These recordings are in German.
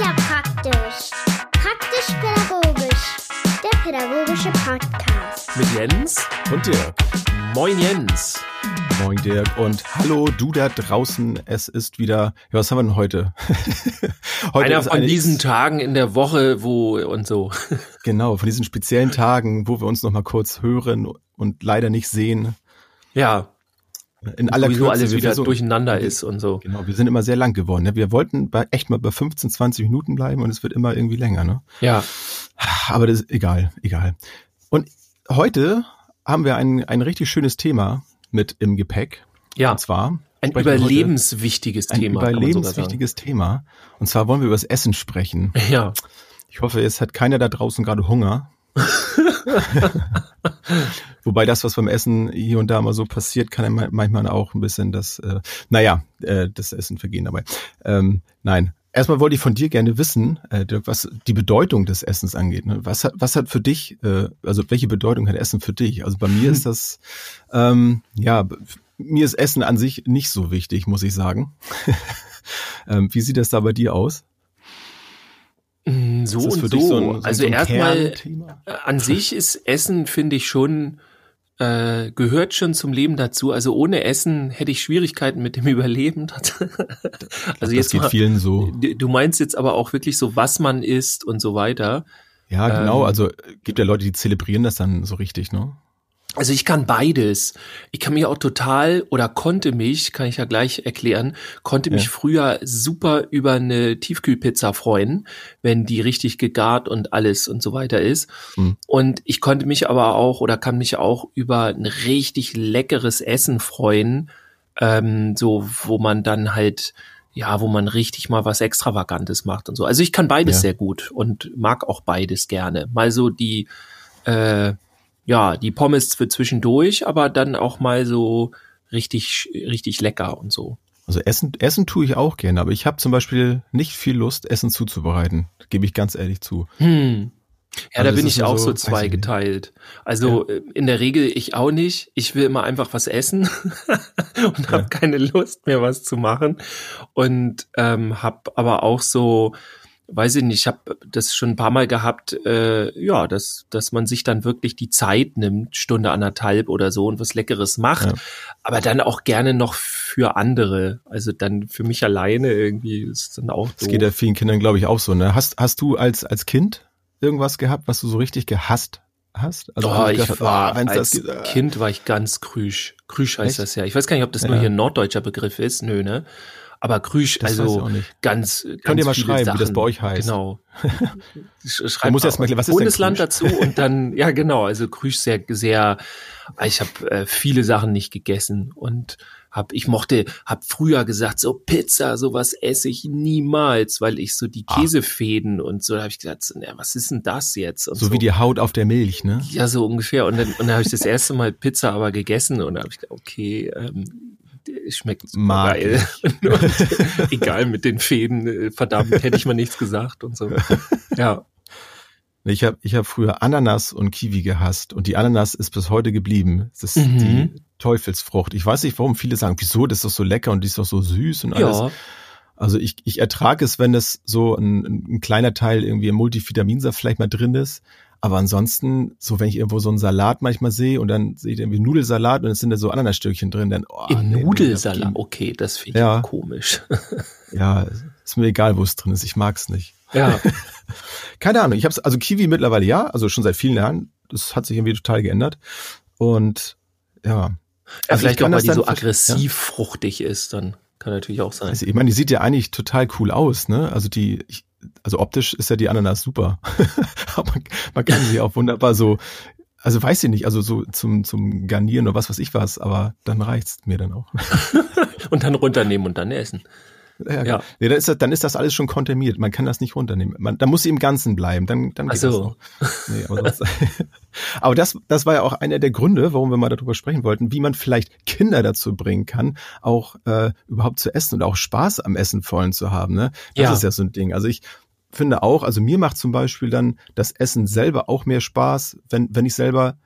ja praktisch. Praktisch-pädagogisch. Der pädagogische Podcast. Mit Jens und Dirk. Moin Jens. Moin Dirk und hallo du da draußen. Es ist wieder, ja, was haben wir denn heute? heute Einer von diesen Tagen in der Woche, wo und so. genau, von diesen speziellen Tagen, wo wir uns noch mal kurz hören und leider nicht sehen. Ja, in aller Kürze, alles wieder so, durcheinander ist und so. Genau, wir sind immer sehr lang geworden. Ne? Wir wollten bei, echt mal bei 15, 20 Minuten bleiben und es wird immer irgendwie länger. Ne? Ja. Aber das ist egal, egal. Und heute haben wir ein, ein richtig schönes Thema mit im Gepäck. Ja. Und zwar ein überlebenswichtiges Thema. Ein überlebenswichtiges Thema. Und zwar wollen wir über das Essen sprechen. Ja. Ich hoffe, es hat keiner da draußen gerade Hunger. Wobei das, was beim Essen hier und da mal so passiert, kann ja manchmal auch ein bisschen das, äh, naja, äh, das Essen vergehen dabei. Ähm, nein. Erstmal wollte ich von dir gerne wissen, äh, was die Bedeutung des Essens angeht. Ne? Was hat, was hat für dich, äh, also welche Bedeutung hat Essen für dich? Also bei mir ist das, ähm, ja, mir ist Essen an sich nicht so wichtig, muss ich sagen. ähm, wie sieht das da bei dir aus? Mm, so und so. so, ein, so also so erstmal an sich ist Essen, finde ich schon, äh, gehört schon zum Leben dazu. Also ohne Essen hätte ich Schwierigkeiten mit dem Überleben. also jetzt das geht mal, vielen so. Du meinst jetzt aber auch wirklich so, was man isst und so weiter. Ja, genau. Ähm, also gibt ja Leute, die zelebrieren das dann so richtig, ne? Also ich kann beides. Ich kann mich auch total oder konnte mich, kann ich ja gleich erklären, konnte mich ja. früher super über eine Tiefkühlpizza freuen, wenn die richtig gegart und alles und so weiter ist. Mhm. Und ich konnte mich aber auch oder kann mich auch über ein richtig leckeres Essen freuen, ähm, so wo man dann halt ja, wo man richtig mal was Extravagantes macht und so. Also ich kann beides ja. sehr gut und mag auch beides gerne. Mal so die äh, ja, die Pommes für zwischendurch, aber dann auch mal so richtig, richtig lecker und so. Also Essen, Essen tue ich auch gerne, aber ich habe zum Beispiel nicht viel Lust, Essen zuzubereiten. Gebe ich ganz ehrlich zu. Hm. Ja, also da bin ich auch so, so zweigeteilt. Also ja. Äh, in der Regel ich auch nicht. Ich will immer einfach was essen und habe ja. keine Lust mehr was zu machen und ähm, habe aber auch so weiß ich nicht, ich habe das schon ein paar Mal gehabt, äh, ja, dass, dass man sich dann wirklich die Zeit nimmt, Stunde anderthalb oder so und was Leckeres macht, ja. aber dann auch gerne noch für andere. Also dann für mich alleine irgendwie ist dann auch. Das geht ja vielen Kindern, glaube ich, auch so. Ne? Hast, hast du als, als Kind irgendwas gehabt, was du so richtig gehasst hast? Also oh, ich gedacht, war, oh, als das, äh, Kind war ich ganz krüsch. Krüsch heißt Echt? das ja. Ich weiß gar nicht, ob das nur hier ein norddeutscher Begriff ist. Nö, ne? Aber Krüsch, das also ganz, ganz Könnt ihr mal schreiben, Sachen. wie das bei euch heißt. Genau. Schreibt muss erst mal, was ist Bundesland dazu und dann, ja genau, also Krüsch sehr, sehr, ich habe äh, viele Sachen nicht gegessen und hab, ich mochte, hab früher gesagt, so Pizza, sowas esse ich niemals, weil ich so die ah. Käsefäden ah. und so, da habe ich gesagt, na, was ist denn das jetzt? So, so, wie die Haut auf der Milch, ne? Ja, so ungefähr. Und dann, und dann habe ich das erste Mal Pizza aber gegessen und da habe ich gedacht, okay, ähm, schmeckt super geil. egal mit den Fäden, äh, verdammt, hätte ich mal nichts gesagt und so. Ja. Ich habe ich hab früher Ananas und Kiwi gehasst und die Ananas ist bis heute geblieben. Das ist mhm. die Teufelsfrucht. Ich weiß nicht, warum viele sagen, wieso, das ist doch so lecker und die ist doch so süß und alles. Ja. Also ich, ich ertrage es, wenn es so ein, ein kleiner Teil irgendwie im Multivitaminsaft vielleicht mal drin ist. Aber ansonsten, so wenn ich irgendwo so einen Salat manchmal sehe und dann sehe ich irgendwie Nudelsalat und es sind da so Ananasstückchen drin, dann oh, Im nee, Nudelsalat, okay, das finde ich ja. komisch. ja, ist mir egal, wo es drin ist, ich mag's nicht. Ja. Keine Ahnung, ich habe also Kiwi mittlerweile ja, also schon seit vielen Jahren, das hat sich irgendwie total geändert und ja. Ja, also vielleicht auch, weil die so aggressiv fruchtig ist, dann kann natürlich auch sein. Also ich meine, die sieht ja eigentlich total cool aus, ne? Also die, ich, also optisch ist ja die Ananas super. Aber man kann sie auch wunderbar so, also weiß ich nicht, also so zum, zum Garnieren oder was weiß ich was, aber dann reicht's mir dann auch. und dann runternehmen und dann essen. Ja, ja. Nee, dann, ist das, dann ist das alles schon kontermiert. Man kann das nicht runternehmen. Man, da muss sie im Ganzen bleiben. Dann, dann geht Ach so. das nee, aber, sonst, aber das, das war ja auch einer der Gründe, warum wir mal darüber sprechen wollten, wie man vielleicht Kinder dazu bringen kann, auch äh, überhaupt zu essen und auch Spaß am Essen vollen zu haben. Ne? Das ja. ist ja so ein Ding. Also ich finde auch, also mir macht zum Beispiel dann das Essen selber auch mehr Spaß, wenn, wenn ich selber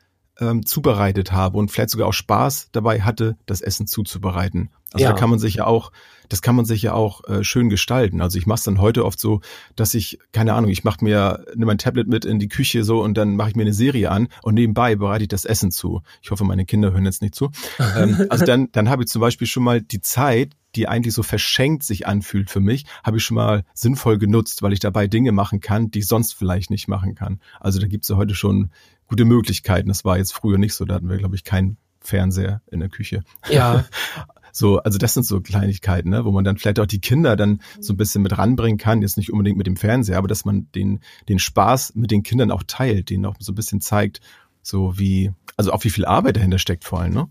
ähm, zubereitet habe und vielleicht sogar auch Spaß dabei hatte, das Essen zuzubereiten. Also ja. da kann man sich ja auch, das kann man sich ja auch äh, schön gestalten. Also ich mache es dann heute oft so, dass ich, keine Ahnung, ich mache mir, nehme mein Tablet mit in die Küche so und dann mache ich mir eine Serie an und nebenbei bereite ich das Essen zu. Ich hoffe, meine Kinder hören jetzt nicht zu. ähm, also dann, dann habe ich zum Beispiel schon mal die Zeit, die eigentlich so verschenkt sich anfühlt für mich, habe ich schon mal sinnvoll genutzt, weil ich dabei Dinge machen kann, die ich sonst vielleicht nicht machen kann. Also da gibt es ja heute schon gute Möglichkeiten. Das war jetzt früher nicht so. Da hatten wir, glaube ich, keinen Fernseher in der Küche. Ja. So, also das sind so Kleinigkeiten, ne, wo man dann vielleicht auch die Kinder dann so ein bisschen mit ranbringen kann, jetzt nicht unbedingt mit dem Fernseher, aber dass man den, den Spaß mit den Kindern auch teilt, denen auch so ein bisschen zeigt, so wie, also auch wie viel Arbeit dahinter steckt vor allem, ne?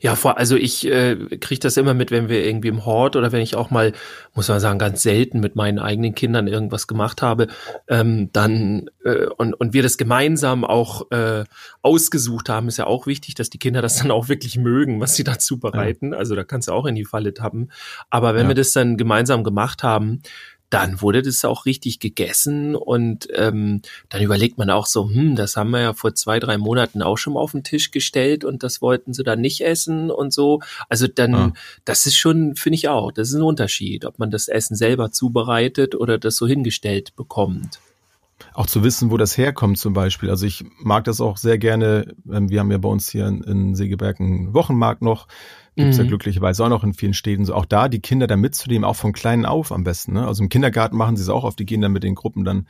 Ja, vor, also ich äh, kriege das immer mit, wenn wir irgendwie im Hort oder wenn ich auch mal, muss man sagen, ganz selten mit meinen eigenen Kindern irgendwas gemacht habe, ähm, dann äh, und, und wir das gemeinsam auch äh, ausgesucht haben, ist ja auch wichtig, dass die Kinder das dann auch wirklich mögen, was sie dazu bereiten. Ja. Also da kannst du auch in die Falle tappen. Aber wenn ja. wir das dann gemeinsam gemacht haben, dann wurde das auch richtig gegessen und ähm, dann überlegt man auch so, hm, das haben wir ja vor zwei, drei Monaten auch schon mal auf den Tisch gestellt und das wollten sie dann nicht essen und so. Also dann, ah. das ist schon, finde ich auch, das ist ein Unterschied, ob man das Essen selber zubereitet oder das so hingestellt bekommt auch zu wissen, wo das herkommt zum Beispiel. Also ich mag das auch sehr gerne. Ähm, wir haben ja bei uns hier in, in Segeberg einen Wochenmarkt noch. Gibt's mhm. ja glücklicherweise auch noch in vielen Städten. So auch da die Kinder da mitzunehmen, auch von kleinen auf am besten. Ne? Also im Kindergarten machen sie es auch oft, die gehen dann mit den Gruppen dann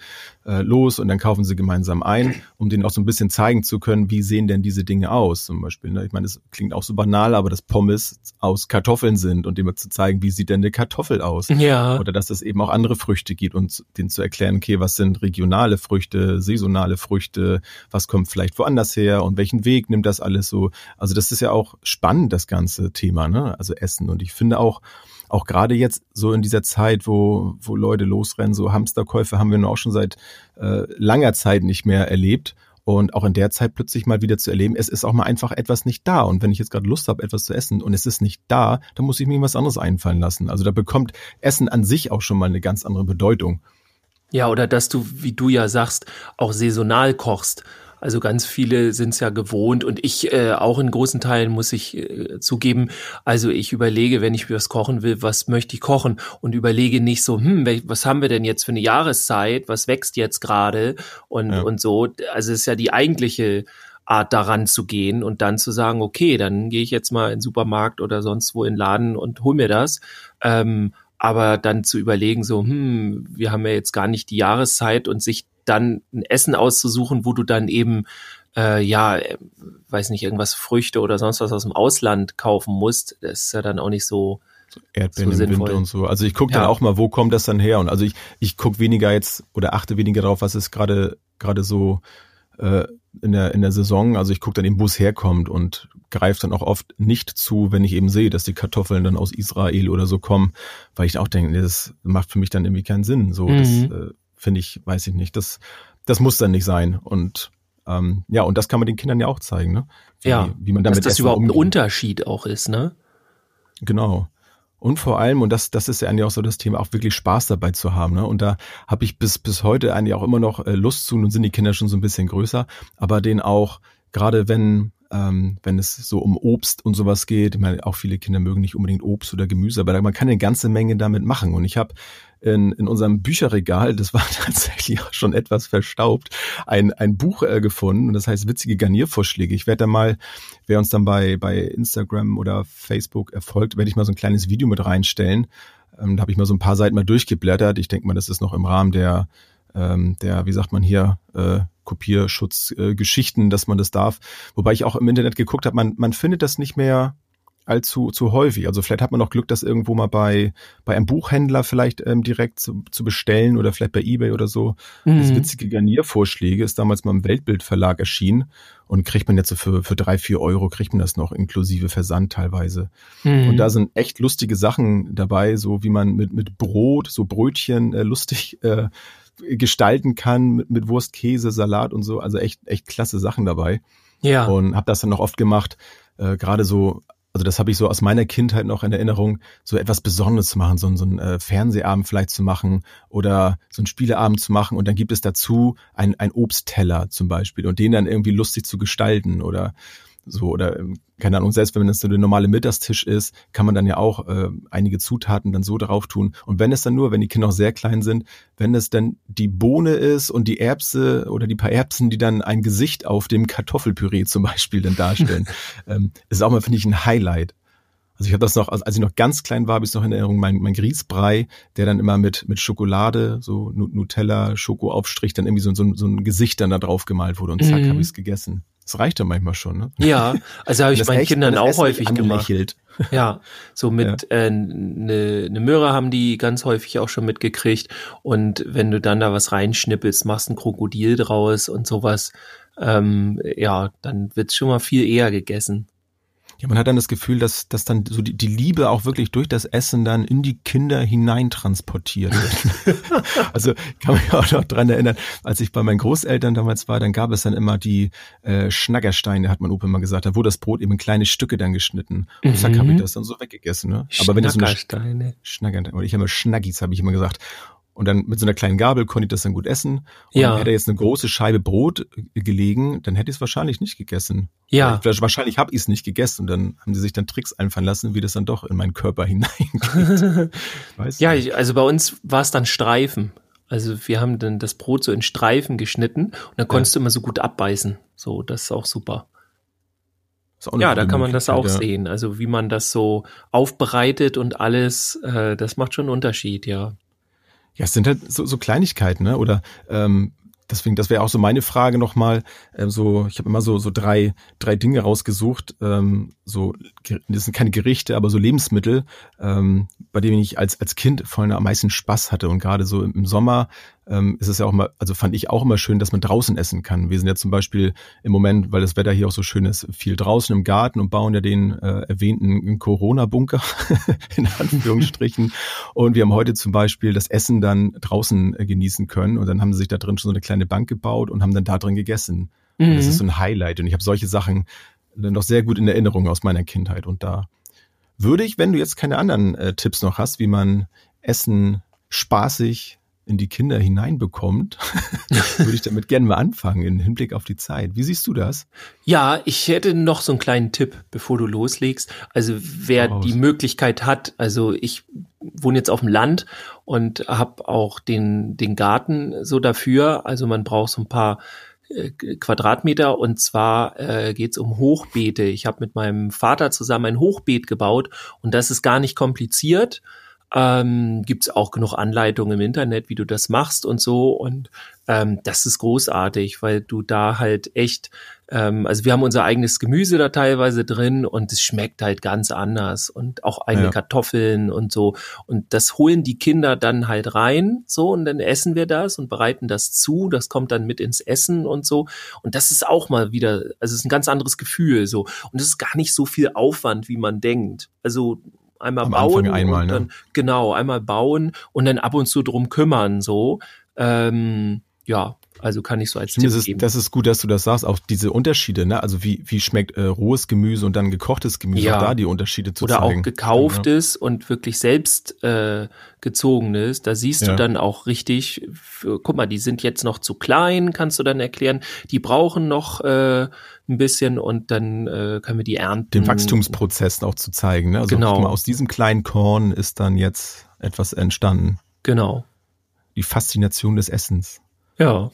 äh, los und dann kaufen sie gemeinsam ein, um denen auch so ein bisschen zeigen zu können, wie sehen denn diese Dinge aus zum Beispiel. Ne? Ich meine, das klingt auch so banal, aber dass Pommes aus Kartoffeln sind und dem zu zeigen, wie sieht denn eine Kartoffel aus. Ja. Oder dass es eben auch andere Früchte gibt und denen zu erklären, okay, was sind regionale Früchte, saisonale Früchte, was kommt vielleicht woanders her und welchen Weg nimmt das alles so. Also das ist ja auch spannend, das Ganze Thema, ne? Also Essen. Und ich finde auch, auch gerade jetzt so in dieser Zeit, wo, wo Leute losrennen, so Hamsterkäufe haben wir nur auch schon seit äh, langer Zeit nicht mehr erlebt. Und auch in der Zeit plötzlich mal wieder zu erleben, es ist auch mal einfach etwas nicht da. Und wenn ich jetzt gerade Lust habe, etwas zu essen und es ist nicht da, dann muss ich mir was anderes einfallen lassen. Also da bekommt Essen an sich auch schon mal eine ganz andere Bedeutung. Ja, oder dass du, wie du ja sagst, auch saisonal kochst. Also ganz viele sind es ja gewohnt und ich äh, auch in großen Teilen muss ich äh, zugeben. Also ich überlege, wenn ich was kochen will, was möchte ich kochen und überlege nicht so, hm, was haben wir denn jetzt für eine Jahreszeit? Was wächst jetzt gerade und ja. und so. Also es ist ja die eigentliche Art daran zu gehen und dann zu sagen, okay, dann gehe ich jetzt mal in den Supermarkt oder sonst wo in den Laden und hol mir das. Ähm, aber dann zu überlegen, so, hm, wir haben ja jetzt gar nicht die Jahreszeit und sich dann ein Essen auszusuchen, wo du dann eben äh, ja, weiß nicht, irgendwas Früchte oder sonst was aus dem Ausland kaufen musst, das ist ja dann auch nicht so Erdbeeren so im Winter und so. Also ich gucke dann ja. auch mal, wo kommt das dann her? Und also ich, ich gucke weniger jetzt oder achte weniger darauf, was ist gerade gerade so äh, in der in der Saison. Also ich gucke dann eben, wo es herkommt und greife dann auch oft nicht zu, wenn ich eben sehe, dass die Kartoffeln dann aus Israel oder so kommen, weil ich auch denke, das macht für mich dann irgendwie keinen Sinn. So, mhm. das äh, finde ich, weiß ich nicht. Das, das muss dann nicht sein. Und ähm, ja, und das kann man den Kindern ja auch zeigen, ne? Wie, ja, wie man damit dass das überhaupt umgeht. ein Unterschied auch ist, ne? Genau. Und vor allem, und das, das ist ja eigentlich auch so das Thema, auch wirklich Spaß dabei zu haben. Ne? Und da habe ich bis, bis heute eigentlich auch immer noch äh, Lust zu, nun sind die Kinder schon so ein bisschen größer, aber den auch, gerade wenn, ähm, wenn es so um Obst und sowas geht. Ich meine, auch viele Kinder mögen nicht unbedingt Obst oder Gemüse, aber man kann eine ganze Menge damit machen. Und ich habe in, in unserem Bücherregal, das war tatsächlich auch schon etwas verstaubt, ein, ein Buch äh, gefunden und das heißt witzige Garniervorschläge. Ich werde da mal, wer uns dann bei, bei Instagram oder Facebook erfolgt, werde ich mal so ein kleines Video mit reinstellen. Ähm, da habe ich mal so ein paar Seiten mal durchgeblättert. Ich denke mal, das ist noch im Rahmen der, ähm, der, wie sagt man hier, äh, Kopierschutzgeschichten, äh, dass man das darf. Wobei ich auch im Internet geguckt habe, man, man findet das nicht mehr allzu zu häufig. Also vielleicht hat man noch Glück, das irgendwo mal bei, bei einem Buchhändler vielleicht ähm, direkt zu, zu bestellen oder vielleicht bei Ebay oder so. Mhm. Das witzige Garniervorschläge ist damals mal im Weltbildverlag erschienen und kriegt man jetzt so für, für drei, vier Euro kriegt man das noch inklusive Versand teilweise. Mhm. Und da sind echt lustige Sachen dabei, so wie man mit, mit Brot, so Brötchen äh, lustig äh, gestalten kann mit, mit Wurst, Käse, Salat und so. Also echt, echt klasse Sachen dabei. Ja. Und habe das dann noch oft gemacht, äh, gerade so also das habe ich so aus meiner Kindheit noch in Erinnerung, so etwas Besonderes zu machen, so, so einen äh, Fernsehabend vielleicht zu machen oder so einen Spieleabend zu machen und dann gibt es dazu ein, ein Obstteller zum Beispiel und den dann irgendwie lustig zu gestalten oder so oder ähm, keine Ahnung, selbst wenn es so der normale Mittagstisch ist, kann man dann ja auch äh, einige Zutaten dann so drauf tun. Und wenn es dann nur, wenn die Kinder noch sehr klein sind, wenn es dann die Bohne ist und die Erbse oder die paar Erbsen, die dann ein Gesicht auf dem Kartoffelpüree zum Beispiel dann darstellen, ähm, ist auch mal, finde ich, ein Highlight. Also ich habe das noch, als ich noch ganz klein war, habe ich noch in Erinnerung, mein, mein Grießbrei, der dann immer mit, mit Schokolade, so Nutella, Schokoaufstrich, dann irgendwie so, so, so ein Gesicht dann da drauf gemalt wurde und zack, mhm. habe ich es gegessen. Das reicht ja manchmal schon, ne? Ja, also habe ich meinen Kindern auch häufig gemacht. Ja, so mit ja. äh, ne, ne Möhre haben die ganz häufig auch schon mitgekriegt. Und wenn du dann da was reinschnippelst, machst ein Krokodil draus und sowas, ähm, ja, dann wird's schon mal viel eher gegessen. Ja, man hat dann das Gefühl, dass, dass dann so die, die Liebe auch wirklich durch das Essen dann in die Kinder hineintransportiert wird. also kann mich auch noch dran erinnern, als ich bei meinen Großeltern damals war, dann gab es dann immer die äh, Schnaggersteine, hat mein Opa immer gesagt, da wurde das Brot eben in kleine Stücke dann geschnitten. Und mhm. zack, habe ich das dann so weggegessen. Ne? Aber wenn das so eine Schnaggersteine, oder ich habe immer Schnaggis, habe ich immer gesagt. Und dann mit so einer kleinen Gabel konnte ich das dann gut essen. Und ja. hätte jetzt eine große Scheibe Brot gelegen, dann hätte ich es wahrscheinlich nicht gegessen. Ja. Vielleicht, wahrscheinlich habe ich es nicht gegessen. Und dann haben sie sich dann Tricks einfallen lassen, wie das dann doch in meinen Körper hineingeht. ja, ich, also bei uns war es dann Streifen. Also wir haben dann das Brot so in Streifen geschnitten und dann konntest ja. du immer so gut abbeißen. So, das ist auch super. Ist auch ja, da kann man das auch ja. sehen. Also wie man das so aufbereitet und alles, äh, das macht schon einen Unterschied, ja. Ja, es sind halt so, so Kleinigkeiten, ne? Oder ähm, deswegen, das wäre auch so meine Frage nochmal. Ähm, so, ich habe immer so so drei drei Dinge rausgesucht. Ähm, so, das sind keine Gerichte, aber so Lebensmittel, ähm, bei denen ich als als Kind vor allem am meisten Spaß hatte und gerade so im Sommer ähm, ist es ja auch mal, also fand ich auch immer schön, dass man draußen essen kann. Wir sind ja zum Beispiel im Moment, weil das Wetter hier auch so schön ist, viel draußen im Garten und bauen ja den äh, erwähnten Corona-Bunker in Anführungsstrichen. und wir haben heute zum Beispiel das Essen dann draußen äh, genießen können und dann haben sie sich da drin schon so eine kleine Bank gebaut und haben dann da drin gegessen. Mhm. Und das ist so ein Highlight und ich habe solche Sachen noch sehr gut in Erinnerung aus meiner Kindheit und da würde ich, wenn du jetzt keine anderen äh, Tipps noch hast, wie man Essen spaßig in die Kinder hineinbekommt, würde ich damit gerne mal anfangen im Hinblick auf die Zeit. Wie siehst du das? Ja, ich hätte noch so einen kleinen Tipp, bevor du loslegst. Also wer die Möglichkeit hat, also ich wohne jetzt auf dem Land und habe auch den, den Garten so dafür. Also man braucht so ein paar äh, Quadratmeter und zwar äh, geht es um Hochbeete. Ich habe mit meinem Vater zusammen ein Hochbeet gebaut und das ist gar nicht kompliziert ähm, Gibt es auch genug Anleitungen im Internet, wie du das machst und so. Und ähm, das ist großartig, weil du da halt echt, ähm, also wir haben unser eigenes Gemüse da teilweise drin und es schmeckt halt ganz anders und auch eigene ja. Kartoffeln und so. Und das holen die Kinder dann halt rein, so und dann essen wir das und bereiten das zu. Das kommt dann mit ins Essen und so. Und das ist auch mal wieder, also es ist ein ganz anderes Gefühl so. Und es ist gar nicht so viel Aufwand, wie man denkt. Also einmal Am bauen einmal, und ne? dann, ne? genau, einmal bauen und dann ab und zu drum kümmern, so. Ähm, ja, also kann ich so als Tipp das geben. das ist gut, dass du das sagst. Auch diese Unterschiede, ne? Also wie, wie schmeckt äh, rohes Gemüse und dann gekochtes Gemüse, ja. auch da die Unterschiede zu Oder zeigen. auch gekauftes ja. und wirklich selbst äh, gezogenes. Da siehst ja. du dann auch richtig, für, guck mal, die sind jetzt noch zu klein, kannst du dann erklären. Die brauchen noch äh, ein bisschen und dann äh, können wir die ernten. Den Wachstumsprozess auch zu zeigen. Ne? Also genau. mal, aus diesem kleinen Korn ist dann jetzt etwas entstanden. Genau. Die Faszination des Essens. Ja.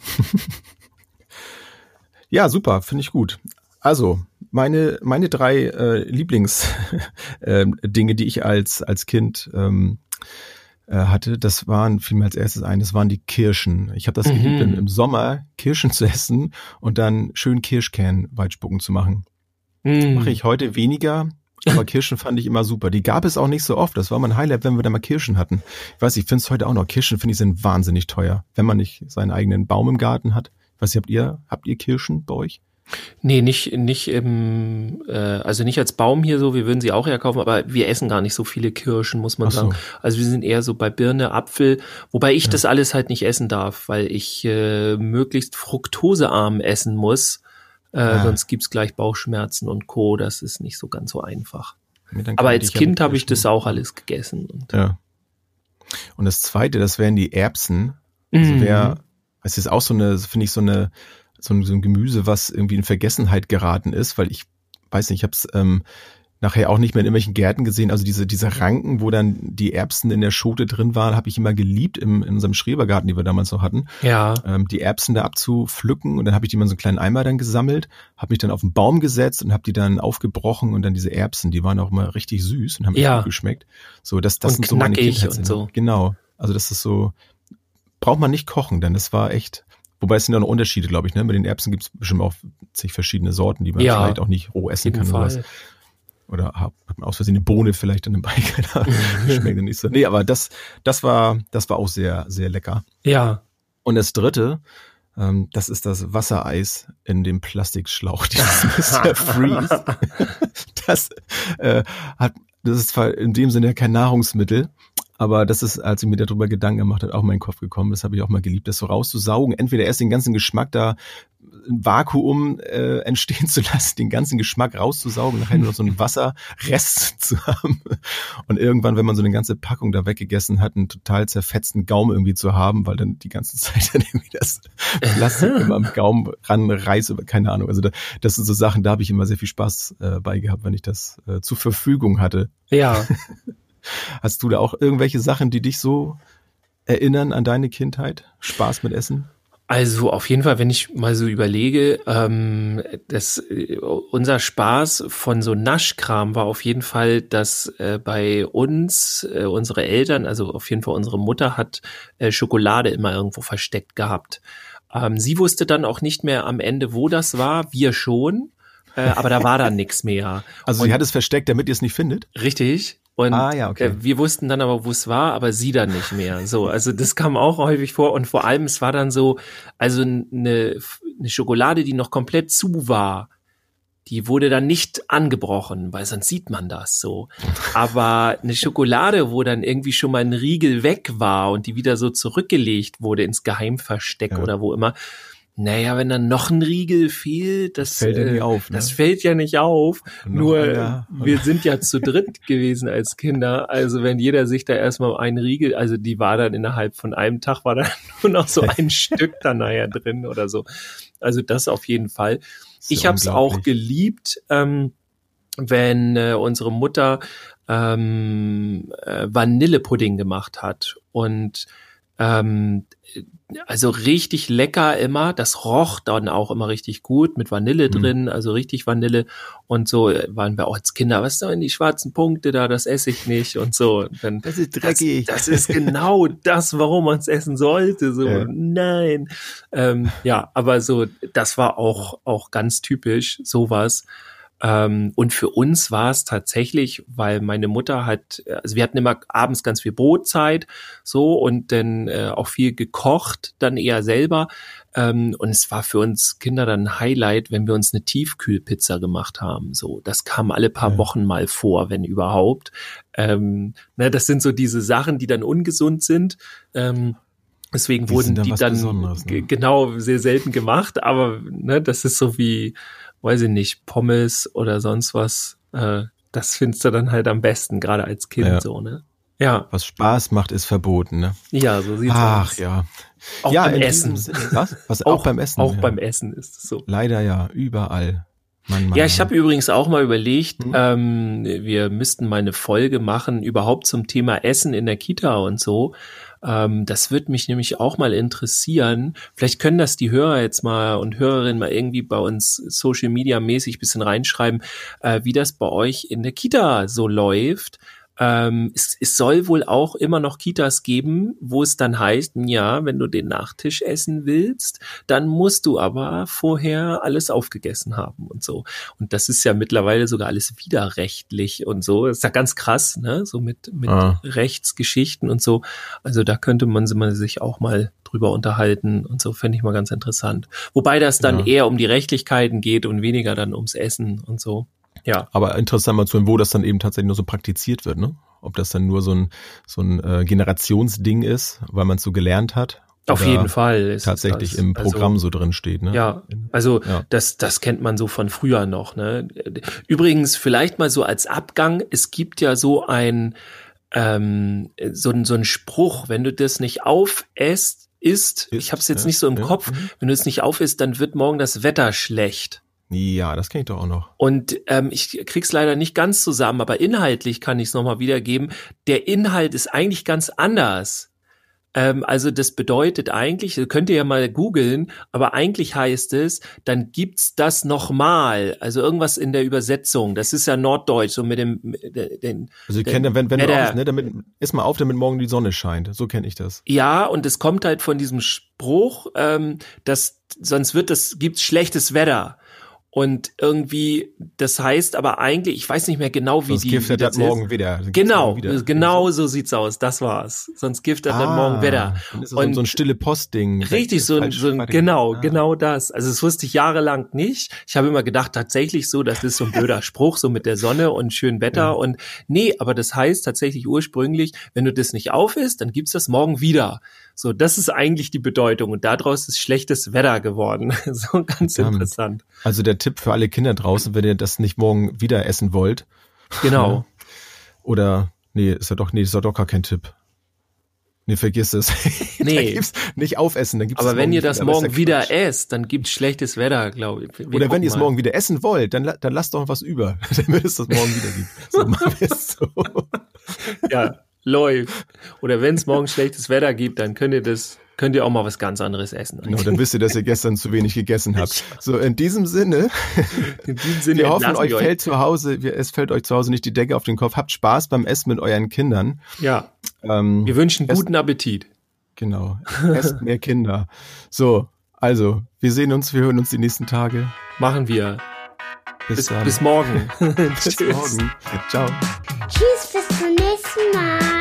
ja, super, finde ich gut. Also, meine, meine drei äh, Lieblingsdinge, äh, die ich als, als Kind ähm, äh, hatte, das waren vielmehr als erstes ein, das waren die Kirschen. Ich habe das mhm. geliebt, im Sommer Kirschen zu essen und dann schön Kirschkern weitspucken zu machen. Mhm. Mache ich heute weniger, aber Kirschen fand ich immer super. Die gab es auch nicht so oft. Das war mein Highlight, wenn wir da mal Kirschen hatten. Ich weiß, ich finde es heute auch noch. Kirschen finde ich sind wahnsinnig teuer, wenn man nicht seinen eigenen Baum im Garten hat. Ich weiß nicht, habt ihr, habt ihr Kirschen bei euch? Nee, nicht, nicht im, äh, also nicht als Baum hier so, wir würden sie auch herkaufen, aber wir essen gar nicht so viele Kirschen, muss man so. sagen. Also wir sind eher so bei Birne, Apfel, wobei ich ja. das alles halt nicht essen darf, weil ich äh, möglichst fruktosearm essen muss. Äh, ah. Sonst gibt's gleich Bauchschmerzen und Co. Das ist nicht so ganz so einfach. Aber als Kind habe ich das auch alles gegessen. Und ja. Und das zweite, das wären die Erbsen. Also mhm. wer, es ist auch so eine, finde ich, so eine, so ein, so ein Gemüse, was irgendwie in Vergessenheit geraten ist, weil ich weiß nicht, ich habe es ähm, nachher auch nicht mehr in irgendwelchen Gärten gesehen. Also diese, diese Ranken, wo dann die Erbsen in der Schote drin waren, habe ich immer geliebt im, in unserem Schrebergarten, die wir damals noch hatten. Ja. Ähm, die Erbsen da abzupflücken und dann habe ich die mal in so einen kleinen Eimer dann gesammelt, habe mich dann auf den Baum gesetzt und habe die dann aufgebrochen und dann diese Erbsen, die waren auch immer richtig süß und haben Ja. gut geschmeckt. So, das, das Und sind so meine Kindheitserinnerungen. und so. Genau. Also das ist so, braucht man nicht kochen, denn das war echt, wobei es sind ja noch Unterschiede, glaube ich, ne? Mit den Erbsen gibt es bestimmt auch zig verschiedene Sorten, die man Ja. vielleicht auch nicht roh essen kann oder was. Fall. Oder hat man aus Versehen eine Bohne vielleicht an dem Bein. keine Ahnung. Schmeckt ja nicht so. Nee, aber das, das war, das war auch sehr, sehr lecker. Ja. Und das dritte, ähm, das ist das Wassereis in dem Plastikschlauch, dieses Mr. Freeze. Das äh, hat, das ist zwar in dem Sinne ja kein Nahrungsmittel, aber das ist, als ich mir darüber Gedanken gemacht habe, auch in meinen Kopf gekommen. Das habe ich auch mal geliebt, das so rauszusaugen. Entweder erst den ganzen Geschmack da im Vakuum äh, entstehen zu lassen, den ganzen Geschmack rauszusaugen, nachher nur noch so einen Wasserrest zu haben. Und irgendwann, wenn man so eine ganze Packung da weggegessen hat, einen total zerfetzten Gaumen irgendwie zu haben, weil dann die ganze Zeit dann irgendwie das Plastik immer am Gaumen ranreißt, keine Ahnung. Also da, das sind so Sachen, da habe ich immer sehr viel Spaß äh, bei gehabt, wenn ich das äh, zur Verfügung hatte. Ja. Hast du da auch irgendwelche Sachen, die dich so erinnern an deine Kindheit? Spaß mit Essen? Also auf jeden Fall, wenn ich mal so überlege, ähm, das, äh, unser Spaß von so Naschkram war auf jeden Fall, dass äh, bei uns äh, unsere Eltern, also auf jeden Fall unsere Mutter hat äh, Schokolade immer irgendwo versteckt gehabt. Ähm, sie wusste dann auch nicht mehr am Ende, wo das war, wir schon, äh, aber da war dann nichts mehr. Also sie hat es versteckt, damit ihr es nicht findet? Richtig. Und Ah, ja, okay. äh, wir wussten dann aber, wo es war, aber sie dann nicht mehr. So, also das kam auch häufig vor. Und vor allem, es war dann so, also eine, eine Schokolade, die noch komplett zu war, die wurde dann nicht angebrochen, weil sonst sieht man das so. Aber eine Schokolade, wo dann irgendwie schon mal ein Riegel weg war und die wieder so zurückgelegt wurde ins Geheimversteck Ja. oder wo immer. Naja, wenn dann noch ein Riegel fehlt, das, Fällt ja äh, auf, ne? das fällt ja nicht auf. Und Nur einer. wir sind ja zu dritt gewesen als Kinder. Also wenn jeder sich da erstmal einen Riegel, also die war dann innerhalb von einem Tag war da nur noch so ein Stück dann nachher drin oder so. Also das auf jeden Fall. Ist ja Ich habe es auch geliebt, ähm, wenn äh, unsere Mutter ähm, äh, Vanillepudding gemacht hat und ähm, also richtig lecker immer. Das roch dann auch immer richtig gut mit Vanille Mhm. drin, also richtig Vanille. Und so äh, waren wir auch als Kinder, was da in die schwarzen Punkte da, das esse ich nicht und so. Und dann, Das ist das, dreckig. das ist genau das, warum man es essen sollte. So, Ja. nein. Ähm, ja, aber so, das war auch, auch ganz typisch, sowas. Ähm, und für uns war es tatsächlich, weil meine Mutter hat, also wir hatten immer abends ganz viel Brotzeit, so und dann äh, auch viel gekocht, dann eher selber. Ähm, und es war für uns Kinder dann ein Highlight, wenn wir uns eine Tiefkühlpizza gemacht haben. So, das kam alle paar Ja. Wochen mal vor, wenn überhaupt. Ähm, ne, das sind so diese Sachen, die dann ungesund sind. Ähm, Deswegen Die wurden dann die dann ne? ge- genau sehr selten gemacht, aber ne, das ist so wie, weiß ich nicht, Pommes oder sonst was. Äh, das findest du dann halt am besten, gerade als Kind Ja. so, ne? Ja, Was Spaß macht, ist verboten, ne? ja, so sieht's Ach aus. ja. Auch ja, beim Essen. diesem Was? Was auch, beim Essen? Auch ja. beim Essen ist es so. Leider ja, überall. Mann, Mann, Ja, ich habe übrigens auch mal überlegt, Hm? ähm, wir müssten mal eine Folge machen, überhaupt zum Thema Essen in der Kita und so. Ähm, das wird mich nämlich auch mal interessieren. Vielleicht können das die Hörer jetzt mal und Hörerinnen mal irgendwie bei uns Social Media mäßig bisschen reinschreiben, äh, wie das bei euch in der Kita so läuft. Ähm, es, es soll wohl auch immer noch Kitas geben, wo es dann heißt, ja, wenn du den Nachtisch essen willst, dann musst du aber vorher alles aufgegessen haben und so. Und das ist ja mittlerweile sogar alles widerrechtlich und so. Das ist ja ganz krass, ne? So mit, mit Ah. Rechtsgeschichten und so. Also da könnte man, sich auch mal drüber unterhalten und so, fände ich mal ganz interessant. Wobei das dann Ja. eher um die Rechtlichkeiten geht und weniger dann ums Essen und so. Ja. Aber interessant mal zu hören, wo das dann eben tatsächlich nur so praktiziert wird, ne? Ob das dann nur so ein, so ein äh, Generationsding ist, weil man es so gelernt hat. Auf jeden Fall. ist Tatsächlich im Also- Programm so drin steht, ne? Ja, also Ja. das, das kennt man so von früher noch. Ne? Übrigens, vielleicht mal so als Abgang, es gibt ja so ein, ähm, so, ein so ein Spruch, wenn du das nicht aufesst, isst, ich habe es jetzt ja, nicht so im ja, Kopf, mhm. wenn du es nicht aufisst, dann wird morgen das Wetter schlecht. Ja, das kenne ich doch auch noch. Und ähm, ich krieg's leider nicht ganz zusammen, aber inhaltlich kann ich es nochmal wiedergeben. Der Inhalt ist eigentlich ganz anders. Ähm, also das bedeutet eigentlich, könnt ihr ja mal googeln, aber eigentlich heißt es, dann gibt's das nochmal. Also irgendwas in der Übersetzung. Das ist ja Norddeutsch, so mit dem den, Also ich kenne, wenn, wenn du auf, ne, damit ist mal auf, damit morgen die Sonne scheint. So kenne ich das. Ja, und es kommt halt von diesem Spruch, ähm, dass sonst wird das, gibt's schlechtes Wetter. Und irgendwie, das heißt aber eigentlich, ich weiß nicht mehr genau, wie Sonst die. giftet das morgen wieder. Genau, wieder. genau so sieht's aus. Das war's. Sonst giftet ah, dann morgen wieder. Dann ist und so ein stille Postding. Richtig, so ein, so ein genau, ah. genau das. Also das wusste ich jahrelang nicht. Ich habe immer gedacht, tatsächlich so, das ist so ein blöder Spruch, so mit der Sonne und schön Wetter. Ja. Und nee, aber das heißt tatsächlich ursprünglich, wenn du das nicht auf isst, dann gibt's das morgen wieder. So, das ist eigentlich die Bedeutung. Und daraus ist schlechtes Wetter geworden. so ganz Verdammt. interessant. Also der Tipp für alle Kinder draußen, wenn ihr das nicht morgen wieder essen wollt. Genau. Oder, nee, ist ja doch, nee, ist ja doch gar kein Tipp. Nee, vergiss es. Nee. nicht aufessen, dann gibt's Aber wenn ihr das wieder, morgen wieder esst, dann gibt's schlechtes Wetter, glaube ich. Wir Oder wenn ihr es morgen wieder essen wollt, dann, dann lasst doch was über, damit es das morgen wieder gibt. So machen wir es so. Ja, läuft. Oder wenn es morgen schlechtes Wetter gibt, dann könnt ihr das könnt ihr auch mal was ganz anderes essen. Genau, dann wisst ihr, dass ihr gestern zu wenig gegessen habt. So, in diesem Sinne, in diesem Sinne wir hoffen, euch fällt zu Hause, es fällt euch zu Hause nicht die Decke auf den Kopf. Habt Spaß beim Essen mit euren Kindern. Ja. Ähm, wir wünschen guten Appetit. Genau. Esst mehr Kinder. So, also, wir sehen uns, wir hören uns die nächsten Tage. Machen wir. Bis, bis, bis morgen. bis morgen. Ciao. Tschüss, bis zum nächsten Mal.